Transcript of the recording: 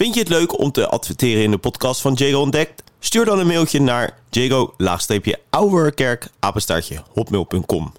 Vind je het leuk om te adverteren in de podcast van Jago Ontdekt? Stuur dan een mailtje naar jago-ouwerkerk hotmail.com.